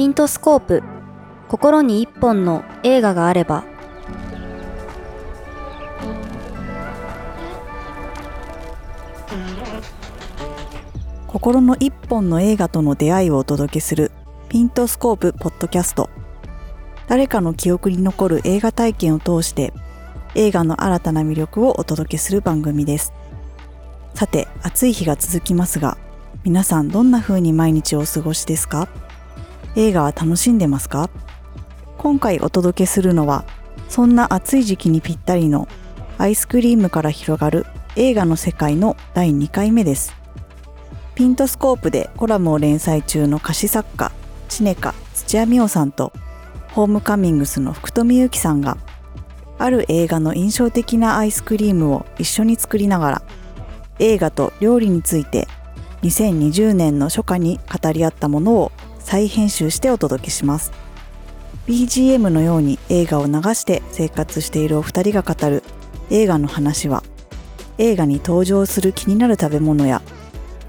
ピントスコープ。心に一本の映画があれば。心の一本の映画との出会いをお届けするピントスコープポッドキャスト。誰かの記憶に残る映画体験を通して映画の新たな魅力をお届けする番組です。さて暑い日が続きますが皆さんどんな風に毎日をお過ごしですか？映画は楽しんでますか？今回お届けするのはそんな暑い時期にぴったりのアイスクリームから広がる映画の世界の第2回目です。ピントスコープでコラムを連載中の歌詞作家チネカ土屋美桜さんとホームカミングスの福富由紀さんがある映画の印象的なアイスクリームを一緒に作りながら映画と料理について2020年の初夏に語り合ったものを再編集してお届けします。BGM のように映画を流して生活しているお二人が語る映画の話は映画に登場する気になる食べ物や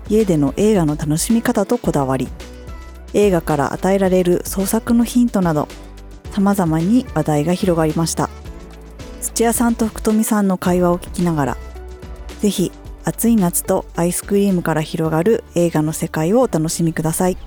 家での映画の楽しみ方とこだわり映画から与えられる創作のヒントなど様々に話題が広がりました。土屋さんと福富さんの会話を聞きながらぜひ暑い夏とアイスクリームから広がる映画の世界をお楽しみください。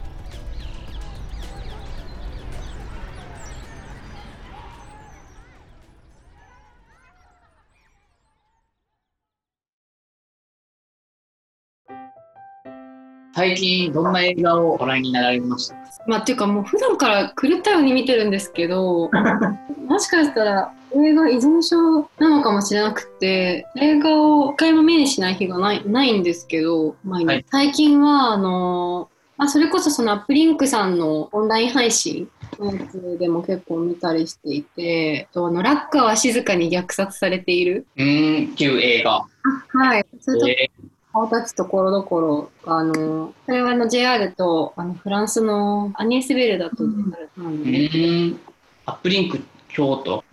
最近どんな映画をご覧になられました？まあっていうかもう普段から狂ったように見てるんですけど もしかしたら映画依存症なのかもしれなくて映画を一回も目にしない日がないないんですけど毎日、はい、最近はあのあそれこそそのアップリンクさんのオンライン配信のやつでも結構見たりしていて、とあのラッカーは静かに虐殺されている。うん、っていう映画。はい。それと、えー顔立つところどころあのそれはあの JR とあのフランスのアニエスベルだとなん。アップリンク京都。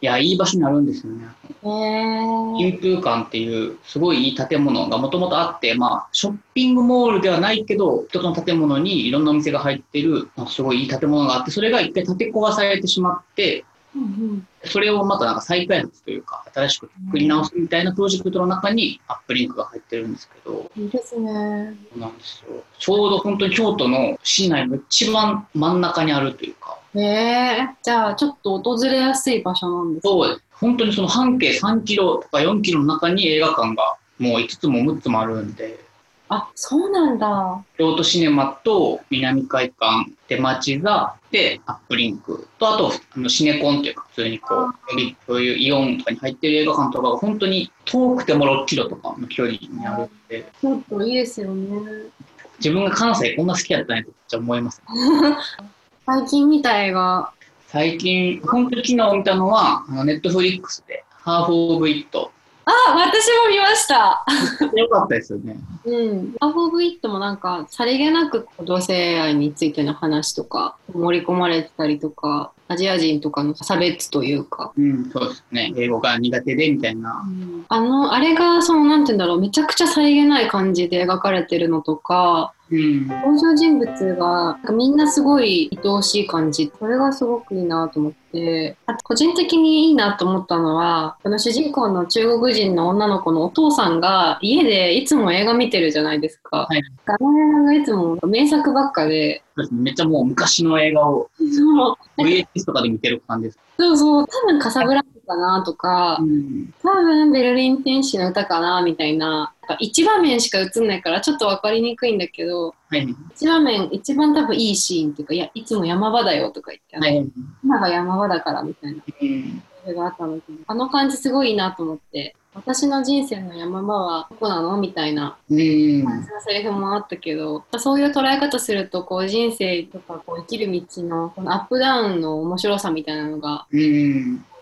いやいい場所にあるんですよね。金風館っていうすごいいい建物がもともとあって、まあ、ショッピングモールではないけど一つの建物にいろんなお店が入ってる、まあ、すごいいい建物があってそれが一回建て壊されてしまってうんうん、それをまたなんか再開発というか、新しく作り直すみたいなプロジェクトの中にアップリンクが入ってるんですけど、いいですね。そうなんですよ。ちょうど本当に京都の市内の一番真ん中にあるというか。へえじゃあちょっと訪れやすい場所なんですかそうです。本当にその半径3キロとか4キロの中に映画館がもう5つも6つもあるんで。あ、そうなんだ。京都シネマと南海館、出町座でアップリンクと、あとあのシネコンっていうか、普通にこう、そういうイオンとかに入ってる映画館とかが本当に遠くても6キロとかの距離にあるんで。ちょっといいですよね。自分が関西こんな好きだったねって思います、最近見た映画。最近、本当に昨日見たのは、ネットフリックスで、ハーフ・オブ・イットあ、私も見ました。よかったですよね。うん。アフォブ・イットもなんか、さりげなく同性愛についての話とか盛り込まれてたりとか、アジア人とかの差別というか。うん、そうですね。英語が苦手でみたいな。うん、あの、あれが、その、なんて言うんだろう、めちゃくちゃさりげない感じで描かれてるのとか、うん、登場人物がみんなすごい愛おしい感じ。それがすごくいいなと思って。あと個人的にいいなと思ったのはこの主人公の中国人の女の子のお父さんが家でいつも映画見てるじゃないですか、はい、あの映画がいつも名作ばっかで。めっちゃもう昔の映画を VHS とかで見てる感じです。そうそう。多分カサブランカかなとか、うん、多分ベルリン天使の歌かなみたいな一場面しか映んないからちょっと分かりにくいんだけど、はい、一場面一番多分いいシーンっていうかいやいつも山場だよとか言って、はい、今が山場だからみたいな、うん、それがあったのあの感じすごいいいなと思って私の人生の山場はどこなのみたいな。感じのセリフもあったけど、そういう捉え方するとこう人生とかこう生きる道のこのアップダウンの面白さみたいなのが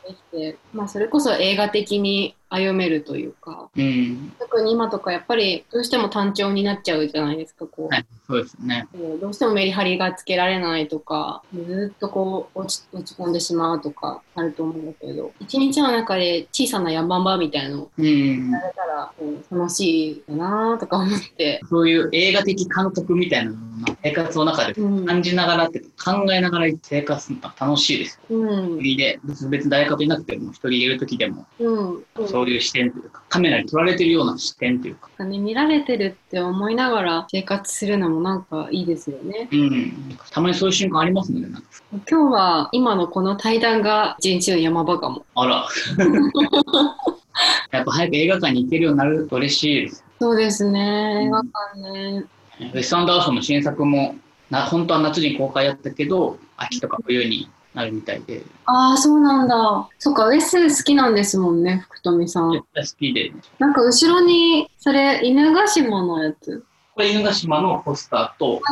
できて、まあ、それこそ映画的に歩めるというか、うん、特に今とかやっぱりどうしても単調になっちゃうじゃないですかこう、はい、そうですね。どうしてもメリハリがつけられないとかずっとこう落ち落ち込んでしまうとかあると思うんだけど。一日の中で小さな山場みたいのをやれたら、うん、楽しいかなとか思って。そういう映画的感覚みたいなの生活の中で感じながらって、考えながら生活するの楽しいですよ。うん、で別に誰かといなくても一人いる時でも、うん、そういう視点というかカメラに撮られてるような視点というか。ね、見られてるって思いながら生活するのもなんかいいですよね。うん、たまにそういう瞬間ありますので、ね、今日は今のこの対談が一日の山場かも。あら。やっぱ早く映画館に行けるようになると嬉しいです。そうですね、映画館ね。ウェス・アンダーソンの新作もな本当は夏に公開やったけど秋とか冬になるみたいで。ああそうなんだ。そっかウェス好きなんですもんね福富さん。好きで、なんか後ろにそれ犬ヶ島のやつ？これ犬ヶ島のポスターと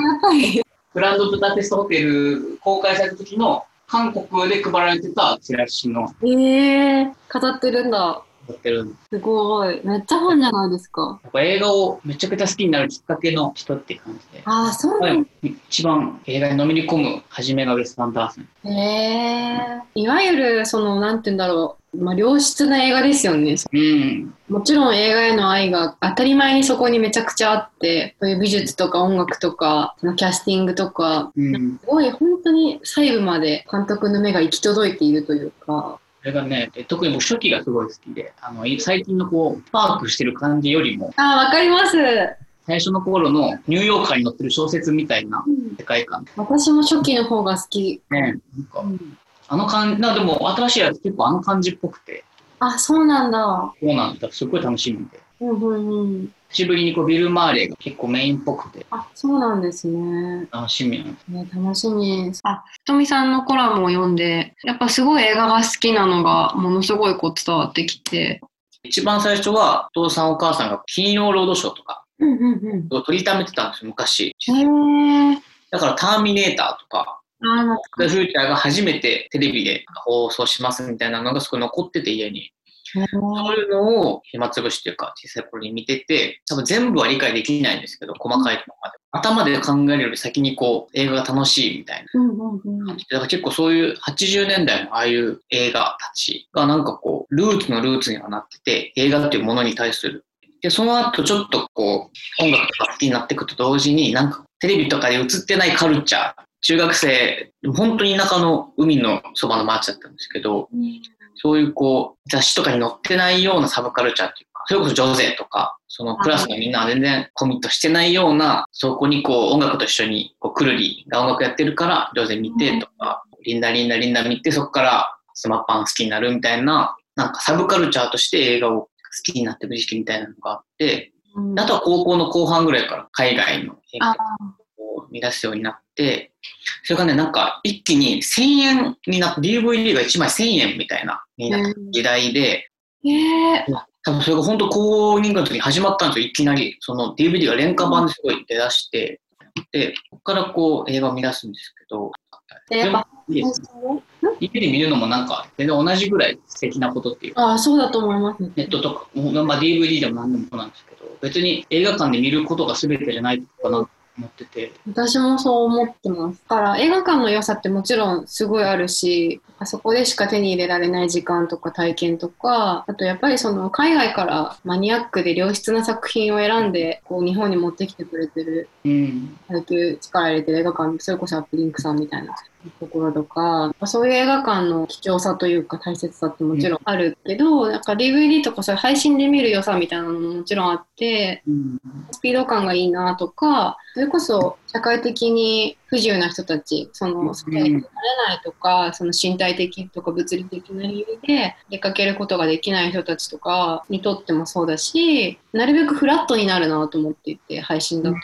グランドブダペストホテル公開された時の韓国で配られてたチラシの。ええー、飾ってるんだやってるすごい。めっちゃ本じゃないですか。やっぱ映画をめちゃくちゃ好きになるきっかけの人って感じで。ああ、そうなん一番映画にのめり込む初めがウェス・アンダーソン。へえー。いわゆる、その、なんて言うんだろう。まあ、良質な映画ですよね。うん。もちろん映画への愛が当たり前にそこにめちゃくちゃあって、そういう美術とか音楽とか、そのキャスティングとか、うん、すごい本当に細部まで監督の目が行き届いているというか、それがね、特に僕初期がすごい好きで、あの、最近のこう、パークしてる感じよりも、あ、わかります。最初の頃のニューヨーカーに載ってる小説みたいな世界観。うん、私も初期の方が好き。ね、なんか、うん、あの感じ、なでも新しいやつ結構あの感じっぽくて。あ、そうなんだ。そうなんだ。すごい楽しみで。うんうんうん。久しぶりにこうビル・マーレが結構メインっぽくて。あ、そうなんですね。楽しみね、楽しみ。あ、ひとみさんのコラムを読んで、やっぱすごい映画が好きなのがものすごいこう伝わってきて。一番最初は、お父さんお母さんが金曜ロードショーとか、うんうんうん、取りためてたんですよ、昔。へだからターミネーターとか、あフューチャーが初めてテレビで放送しますみたいなのがすごい残ってて家に。そういうのを暇つぶしというか小さい頃に見てて、多分全部は理解できないんですけど、細かいところまで。頭で考えるより先にこう映画が楽しいみたいな感じで、だから結構そういう80年代のああいう映画たちがなんかこう、ルーツのルーツにはなってて、映画っていうものに対する。で、その後ちょっとこう、音楽とか好きになっていくと同時に、なんかテレビとかで映ってないカルチャー、中学生、本当に田舎の海のそばの街だったんですけど、そういうこう、雑誌とかに載ってないようなサブカルチャーっていうか、それこそ女性とか、そのクラスのみんなは全然コミットしてないような、そこにこう音楽と一緒に、こうクルリーが音楽やってるから、女性見てとか、リンダリンダリンダ見て、そこからスマッパン好きになるみたいな、なんかサブカルチャーとして映画を好きになっていく時期みたいなのがあって、あとは高校の後半ぐらいから海外の映画を見出すようになって、それがね、なんか一気に1000円になって、DVD が1枚1000円みたいな、になった時代で、えー、多分それが本当高人の時に始まったんですよ、いきなり。その DVD が廉価版ですごい出だして、で、ここからこう映画を見出すんですけど、やっぱ、DVD 見るのもなんか全然同じぐらい素敵なことっていうか。ああ、そうだと思います。ネットとか、まあ、DVD でも何でもそうなんですけど、別に映画館で見ることが全てじゃないとかな思ってて。私もそう思ってます。だから映画館の良さってもちろんすごいあるしあそこでしか手に入れられない時間とか体験とかあとやっぱりその海外からマニアックで良質な作品を選んでこう日本に持ってきてくれてる、うん、最近力入れてる映画館それこそアップリンクさんみたいなところとか、そういう映画館の貴重さというか大切さってもちろんあるけど、うん、なんか DVD とかそういう配信で見る良さみたいなのももちろんあって、うん、スピード感がいいなとか、それこそ社会的に不自由な人たち、その、それになれないとか、その身体的とか物理的な理由で出かけることができない人たちとかにとってもそうだし、なるべくフラットになるなと思っていて、配信だと。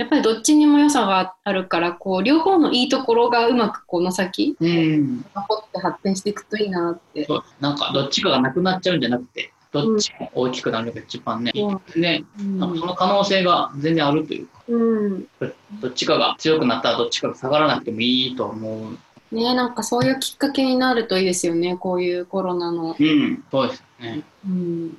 やっぱりどっちにも良さがあるから、こう、両方のいいところがうまくこの先、残って発展していくといいなって。なんか、どっちかがなくなっちゃうんじゃなくて、どっちも大きくなるのが一番ね、うん、ね、うん、その可能性が全然あるというか、うん、どっちかが強くなったらどっちかが下がらなくてもいいと思う。ねなんかそういうきっかけになるといいですよね、こういうコロナの。うん、そうですね。うん、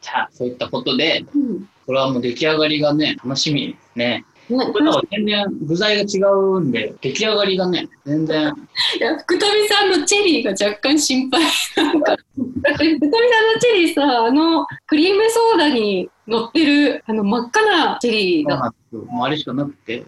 じゃあ、そういったことで、うん、これはもう出来上がりがね、楽しみですね。ね、これは全然具材が違うんで、出来上がりがね、全然。いや、福富さんのチェリーが若干心配。なんかだって、豚みさんのチェリーさ、あの、クリームソーダに乗ってる、あの、真っ赤なチェリーだ。もうあれしかなくて。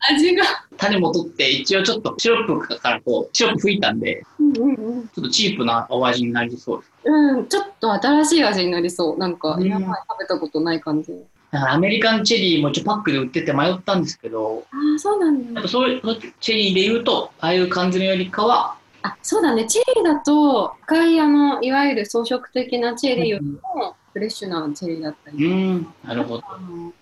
味が。種も取って、一応ちょっとシロップからこう、シロップ吹いたんで、うんうんうん、ちょっとチープなお味になりそうです。うん、ちょっと新しい味になりそう。なんか、今まで食べたことない感じ。だからアメリカンチェリーも一応パックで売ってて迷ったんですけど、ああ、そうなんだ。そういうチェリーで言うと、ああいう感じのよりかは、あそうだね、チェリーだと、赤いあの、いわゆる装飾的なチェリーよりも、フレッシュなチェリーだったり。うん、なるほど。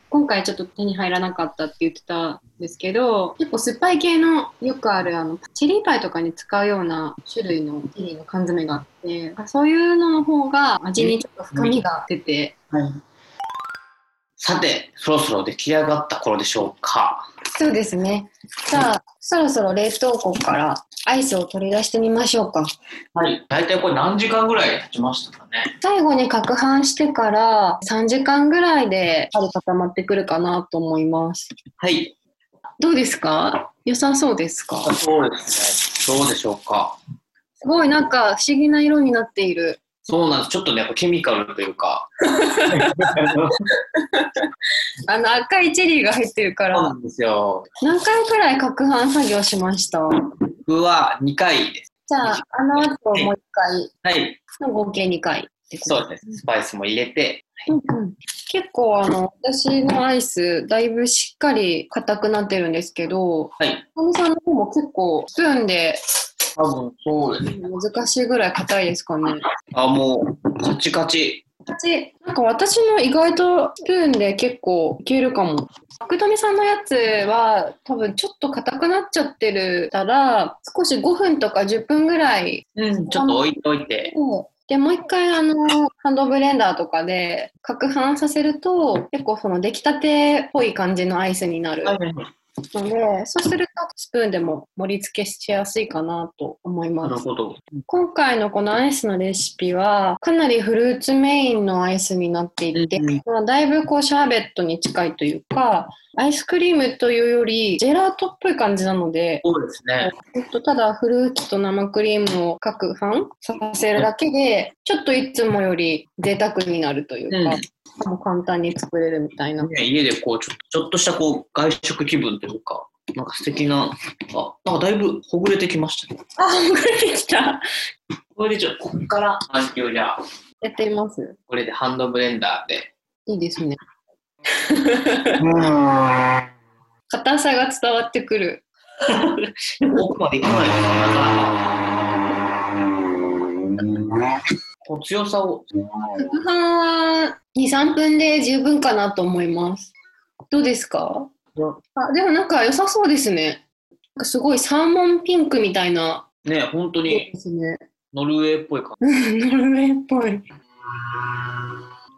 今回ちょっと手に入らなかったって言ってたんですけど結構酸っぱい系のよくあるあのチリパイとかに使うような種類のチリの缶詰があってそういうのの方が味にちょっと深みが出て、はい、さてそろそろ出来上がった頃でしょうかそうですねじゃあそろそろ冷凍庫からアイスを取り出してみましょうか。はい。大体これ何時間ぐらい経ちましたかね最後に攪拌してから3時間ぐらいである固まってくるかなと思います。はい。どうですか？良さそうですか？そうですね。どうでしょうか？すごいなんか不思議な色になっている。そうなんです。ちょっとね、ケミカルというか。あの赤いチェリーが入ってるから。そうなんですよ。何回くらい攪拌作業しました？僕は2回です。じゃあ、あの後もう1回。はい。の合計2回そうです。スパイスも入れて。うんうん、結構あの私のアイスだいぶしっかり硬くなってるんですけど、はい。さんの方も結構スプーンで多分そうです。難しいぐらい硬いですかね。あ、もう、カチカチ。チ。なんか私の意外とスプーンで結構いけるかも。福富さんのやつは多分ちょっと硬くなっちゃってるたら少し5分とか10分ぐらい、うん、ちょっと置いといて。でもう一回あのハンドブレンダーとかで攪拌させると結構その出来たてっぽい感じのアイスになる。はいはいはいので、そうするとスプーンでも盛り付けしやすいかなと思います。なるほど。今回のこのアイスのレシピは、かなりフルーツメインのアイスになっていて、まあ、だいぶこうシャーベットに近いというか、アイスクリームというよりジェラートっぽい感じなので、そうですね。ただフルーツと生クリームを攪拌させるだけで、ちょっといつもより贅沢になるというか、うんも簡単に作れるみたいな。ね、家でこうちょちょっとしたこう外食気分というか、なんか素敵な、あ、なんかだいぶほぐれてきましたね。あ、ほぐれてきた。これでじゃあ、こっから暗記をじゃあ。やってみます？これでハンドブレンダーで。いいですね。硬さが伝わってくる。奥までいかないか、強さを。2、3分で十分かなと思います。どうですか？あでもなんか良さそうですね。すごいサーモンピンクみたいな。ね、本当に。ですね。ノルウェーっぽい感じ。ノルウェーっぽい。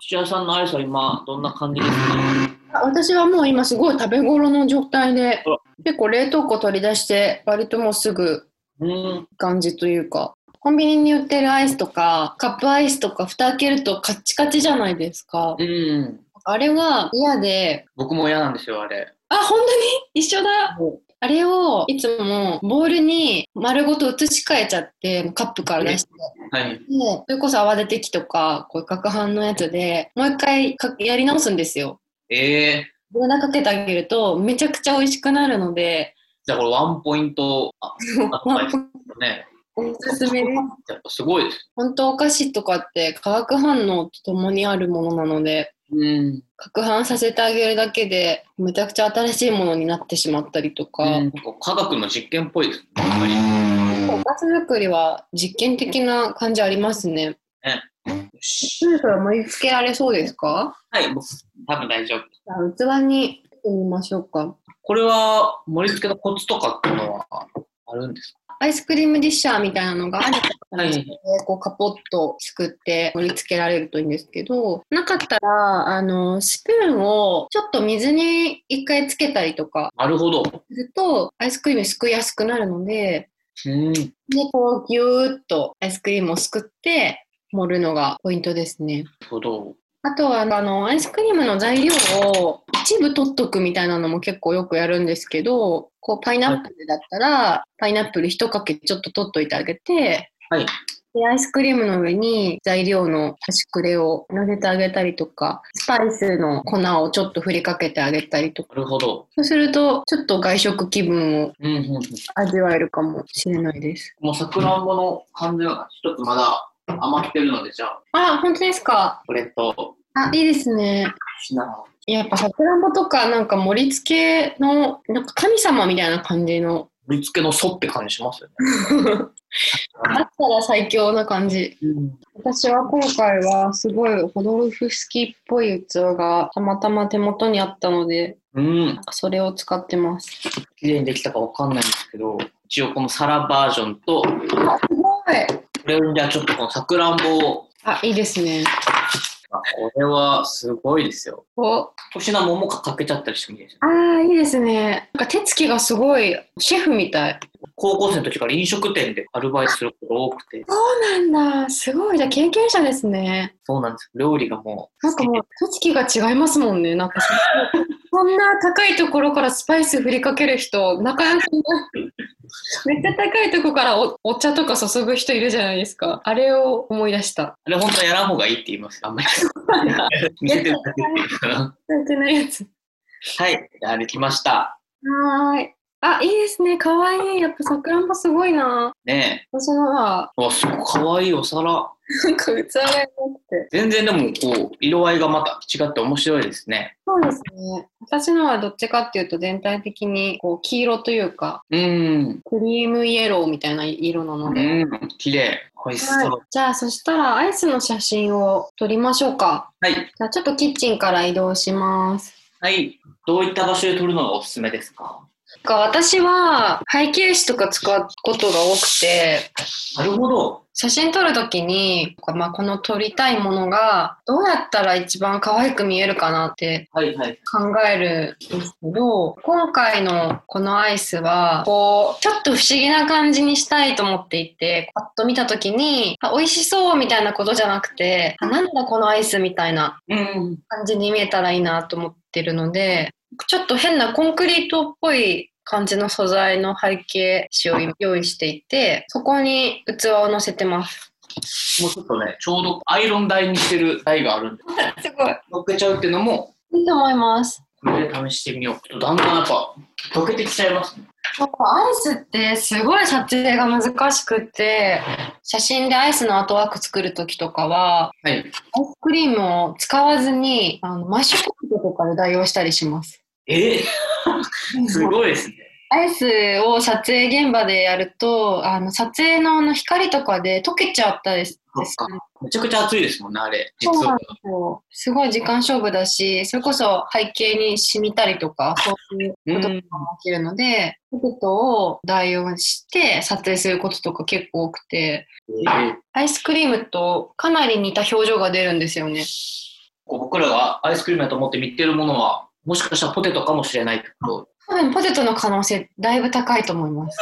土屋さんのアイスは今どんな感じですか？私はもう今すごい食べ頃の状態で結構冷凍庫取り出して割ともうすぐ感じというかコンビニに売ってるアイスとかカップアイスとか蓋開けるとカッチカチじゃないですか。うん。あれは嫌で。僕も嫌なんですよ、あれ。あ、本当に？一緒だ。あれをいつもボウルに丸ごと移し替えちゃってカップから出して、はい、でそれこそ泡立て器とかこういう攪拌のやつでもう一回やり直すんですよ。ええー。油かけてあげるとめちゃくちゃ美味しくなるので。じゃあこれワンポイントあ ワンポイントね。おすすめです。やっぱすごいです。本当お菓子とかって化学反応とともにあるものなので、うん、攪拌させてあげるだけでめちゃくちゃ新しいものになってしまったりとか。うん、科学の実験っぽいです。お菓子作りは実験的な感じありますね。ね。そろそろ盛り付けられそうですか？はい、僕、多分大丈夫。じゃあ器にしてみましょうか。これは盛り付けのコツとかっていうのはあるんですか？アイスクリームディッシャーみたいなのがあるはい、こうカポッとすくって盛り付けられるといいんですけど、なかったら、あの、スプーンをちょっと水に一回つけたりとか。なるほど。すると、アイスクリームすくいやすくなるので、うん、で、こう、ぎゅーっとアイスクリームをすくって盛るのがポイントですね。なるほど。あとは、あの、アイスクリームの材料を一部取っとくみたいなのも結構よくやるんですけど、こう、パイナップルだったら、パイナップル一かけちょっと取っといてあげて、はい。で、アイスクリームの上に材料の端くれを乗せてあげたりとか、スパイスの粉をちょっと振りかけてあげたりとか。なるほど。そうすると、ちょっと外食気分を。味わえるかもしれないです。もうさくらんぼの感じが一つまだ余ってるので、じゃあ、あ、本当ですかこれと、あ、いいですね。やっぱさくらんぼとかなんか盛り付けのなんか神様みたいな感じのン。盛り付けの素って感じしますよね。だったら最強な感じ私は今回はすごいホドルフスキーっぽい器がたまたま手元にあったのでうん。それを使ってますす綺麗にできたかわかんないんですけど、一応この皿バージョンと、こごいれをじゃあちょっとこのさくらんぼを、あいいですねあこれはすごいですよ。おシナモンもかけちゃったりしてもいいですよ。あーいいですねなんか手つきがすごいシェフみたい高校生の時から飲食店でアルバイトすることが多くて、そうなんだすごいじゃあ経験者ですねそうなんです。料理がもうなんかもう手つきが違いますもんねなんかそそんな高いところからスパイス振りかける人なかなかめっちゃ高いところからおお茶とか注ぐ人いるじゃないですかあれを思い出したあれ本当はやらん方がいいって言います。あんまり。見せてるだけっていうかな。やってないやつはい。じゃあできました。はーいあいいですねかわいいやっぱさくらんぼすごいなねえ。私のはわ、すごいかわいいお皿。なんか器が良くて全然でもこう、色合いがまた違って面白いですね。そうですね私のはどっちかっていうと全体的にこう黄色というかうん。クリームイエローみたいな色なのうで、ん。綺麗。美味しはいそう。、じゃあそしたらアイスの写真を撮りましょうか。はい。じゃあちょっとキッチンから移動します。はい。どういった場所で撮るのがおすすめですか？私は背景紙とか使うことが多くてなるほど。写真撮るときに、まあ、この撮りたいものがどうやったら一番可愛く見えるかなって。考えるんですけど今回のこのアイスはこうちょっと不思議な感じにしたいと思っていてパッと見た時にあ美味しそうみたいなことじゃなくてあなんだこのアイスみたいなうん。感じに見えたらいいなと思ってるのでちょっと変なコンクリートっぽい感じの素材の背景紙を用意していてそこに器を乗せてますもうちょっとね、ちょうどアイロン台にしてる台があるんで、すごい乗っけちゃうっていうのも、いいと思いますこれで試してみよう。だんだんやっぱ、溶けてきちゃいますね。なんかアイスってすごい撮影が難しくって写真でアイスのアートワーク作る時とかははい。アイスクリームを使わずにあのマッシュポテトとかで代用したりします。えー、すごいですね。アイスを撮影現場でやるとあの撮影のあの光とかで溶けちゃったりすそっかめちゃくちゃ熱いですもんね、あれ。そうなん。ですよ。すごい時間勝負だし、それこそ背景に染みたりとか、そういうこととかも起きるので、ポテトを代用して撮影することとか結構多くて、えーアイスクリームとかなり似た表情が出るんですよね。僕らがアイスクリームだと思って見てるものは、もしかしたらポテトかもしれないってこと。多分ポテトの可能性だいぶ高いと思います。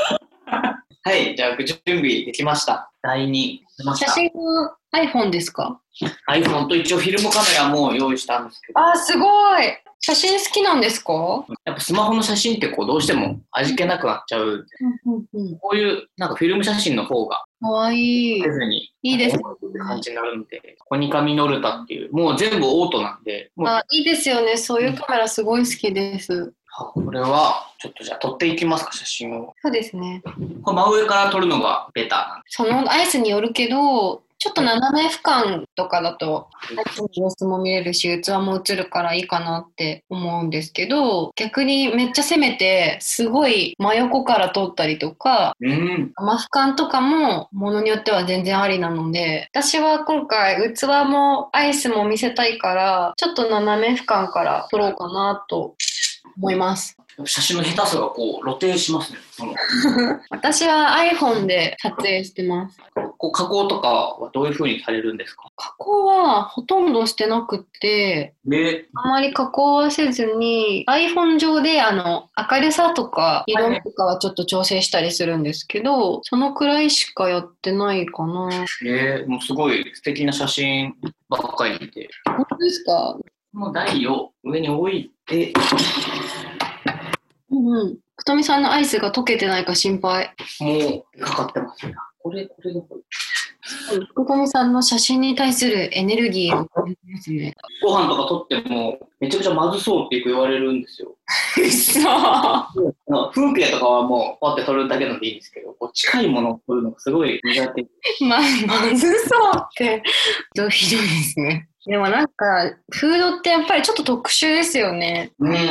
はい、じゃあ準備できました。台に出ました。写真は iPhone ですか？iPhone と一応フィルムカメラも用意したんですけど、あー、すごい写真好きなんですか？やっぱスマホの写真ってこうどうしても味気なくなっちゃうんで、うんうんうん。こういうなんかフィルム写真の方がかわいいせ。ずにいいですね。感じになるんで、コニカミノルタっていう、もう全部オートなんで、あ、いいですよね。そういうカメラすごい好きです。あこれはちょっとじゃあ撮っていきますか、写真を。そうですね。これ真上から撮るのがベターそのアイスによるけど、ちょっと斜め俯瞰とかだと、アイスの様子も見れるし、器も映るからいいかなって思うんですけど、逆にめっちゃ攻めて、すごい真横から撮ったりとか、うん。真俯瞰とかもものによっては全然ありなので、私は今回器もアイスも見せたいから、ちょっと斜め俯瞰から撮ろうかなと思います。写真の下手さがこう露呈しますね。私は iPhone で撮影してます。こう加工とかはどういう風にされるんですか？加工はほとんどしてなくって、で、あまり加工はせずに iPhone 上であの明るさとか色味とかはちょっと調整したりするんですけど、そのくらいしかやってないかな。えー、もうすごい素敵な写真ばっかりで、本当ですか？この台を上に置いて、うんうん。くとみさんのアイスが溶けてないか心配。もうかかってますね。これ、これがこ？れ。福富さんの写真に対するエネルギーを感じますね。ご飯とか撮っても、めちゃくちゃまずそうってよく言われるんですよ。そう。風景とかはもう、パって撮るだけなんでいいんですけど、こう近いものを撮るのがすごい苦手。ま、まずそうって、ひどいですね。でもなんか、フードってやっぱりちょっと特殊ですよね。うん。カメ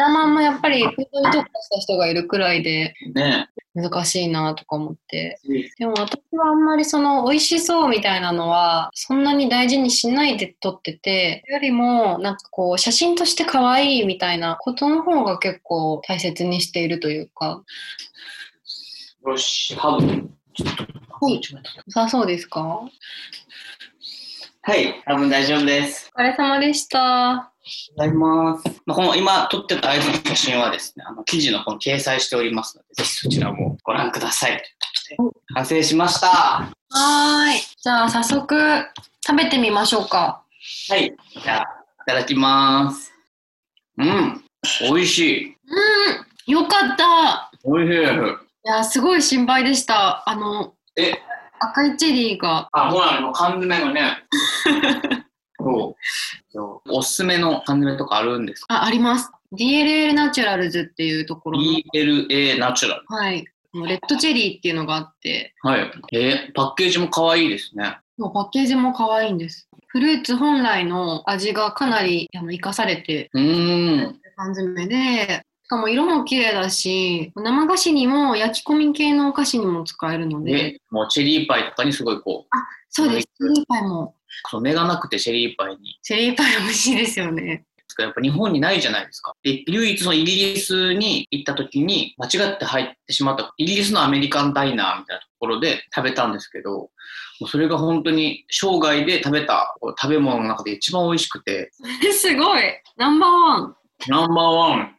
ラマンもやっぱりフードに特化した人がいるくらいでね難しいなとか思って。でも私はあんまりその美味しそうみたいなのはそんなに大事にしないで撮ってて、よりもなんかこう写真として可愛いみたいなことの方が結構大切にしているというか。よし、ハブ。はい。良さそうですか？おはい、多分大丈夫です。疲れ様でした。ございます。まあ、この今撮ってた合図の写真はですね、あの記事の方に掲載しておりますので、ぜひそちらもご覧ください。完成しました。はい。じゃあ早速食べてみましょうか。い。じゃあ、いただきます。うん。美味しい。うん。よかった。美味しい。いや、すごい心配でした。あの、え、赤いチェリーが。あ、ほら、もう缶詰がね。おすすめの缶詰とかあるんですか？あ、あります。DLL ナチュラルズっていうところの。?ELA ナチュラル。はい。もうレッドチェリーっていうのがあって、はい。えーパッケージも可愛いですね。もうパッケージも可愛いんです。フルーツ本来の味がかなりあの生かされて缶詰で、しかも色も綺麗だし、生菓子にも焼き込み系のお菓子にも使えるので、で、もうチェリーパイとかにすごいこう、そうです。チェリーパイも。そう目がなくてチェリーパイに。チェリーパイ美味しいですよね。やっぱ日本にないじゃないですか。で、唯一のイギリスに行った時に間違って入ってしまった、イギリスのアメリカンダイナーみたいなところで食べたんですけど、もうそれが本当に生涯で食べた食べ物の中で一番美味しくて、すごいナンバーワンナンバーワン。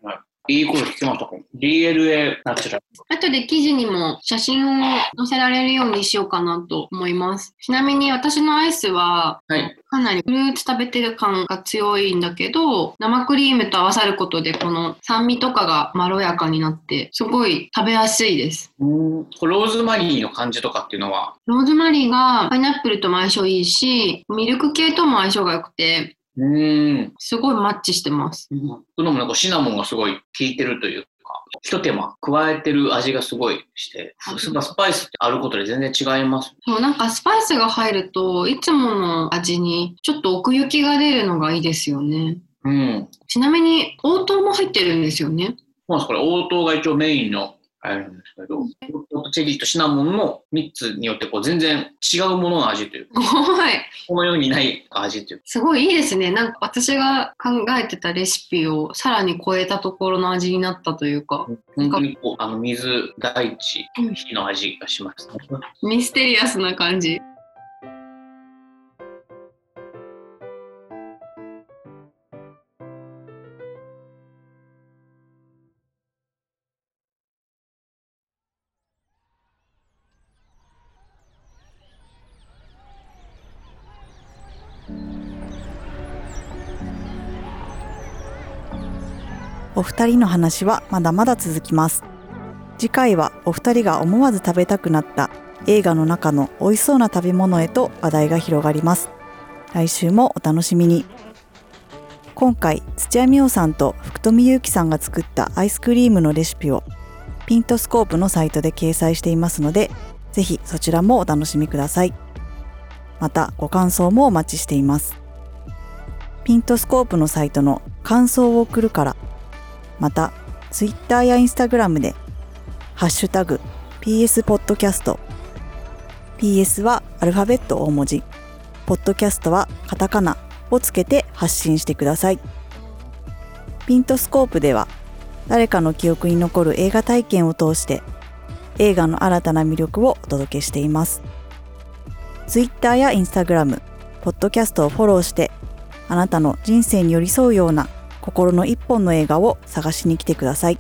はいいいこと聞きました。DLA ナチュラル。後で記事にも写真を載せられるようにしようかなと思います。ちなみに私のアイスははい。かなりフルーツ食べてる感が強いんだけど、生クリームと合わさることでこの酸味とかがまろやかになって、すごい食べやすいです。うんローズマリーの感じとかっていうのは、ローズマリーがパイナップルとも相性いいし、ミルク系とも相性が良くて、うーん。すごいマッチしてます。このもなんかシナモンがすごい効いてるというか、一手間加えてる味がすごいして、スパイスってあることで全然違います。そうなんかスパイスが入るといつもの味にちょっと奥行きが出るのがいいですよね。うん。ちなみに応答も入ってるんですよね。まあ、これ応答が一応メインのあれなんですけど、チェリーとシナモンの3つによってこう全然違うものの味というか、い。この世にない味というか、すごいいいですね。なんか私が考えてたレシピをさらに超えたところの味になったというか、本当にこう、あの水、大地うん、火の味がします、ミステリアスな感じ。お二人の話はまだまだ続きます。次回はお二人が思わず食べたくなった映画の中の美味しそうな食べ物へと話題が広がります。来週もお楽しみに。今回土屋美桜さんと福富祐樹さんが作ったアイスクリームのレシピをピントスコープのサイトで掲載していますのでぜひそちらもお楽しみください。またご感想もお待ちしています。ピントスコープのサイトの感想を送るからまた、ツイッターやインスタグラムで、ハッシュタグ、PS ポッドキャスト。PS はアルファベット大文字。ポッドキャストはカタカナをつけて発信してください。ピントスコープでは、誰かの記憶に残る映画体験を通して、映画の新たな魅力をお届けしています。ツイッターやインスタグラム、ポッドキャストをフォローして、あなたの人生に寄り添うような心の一本の映画を探しに来てください。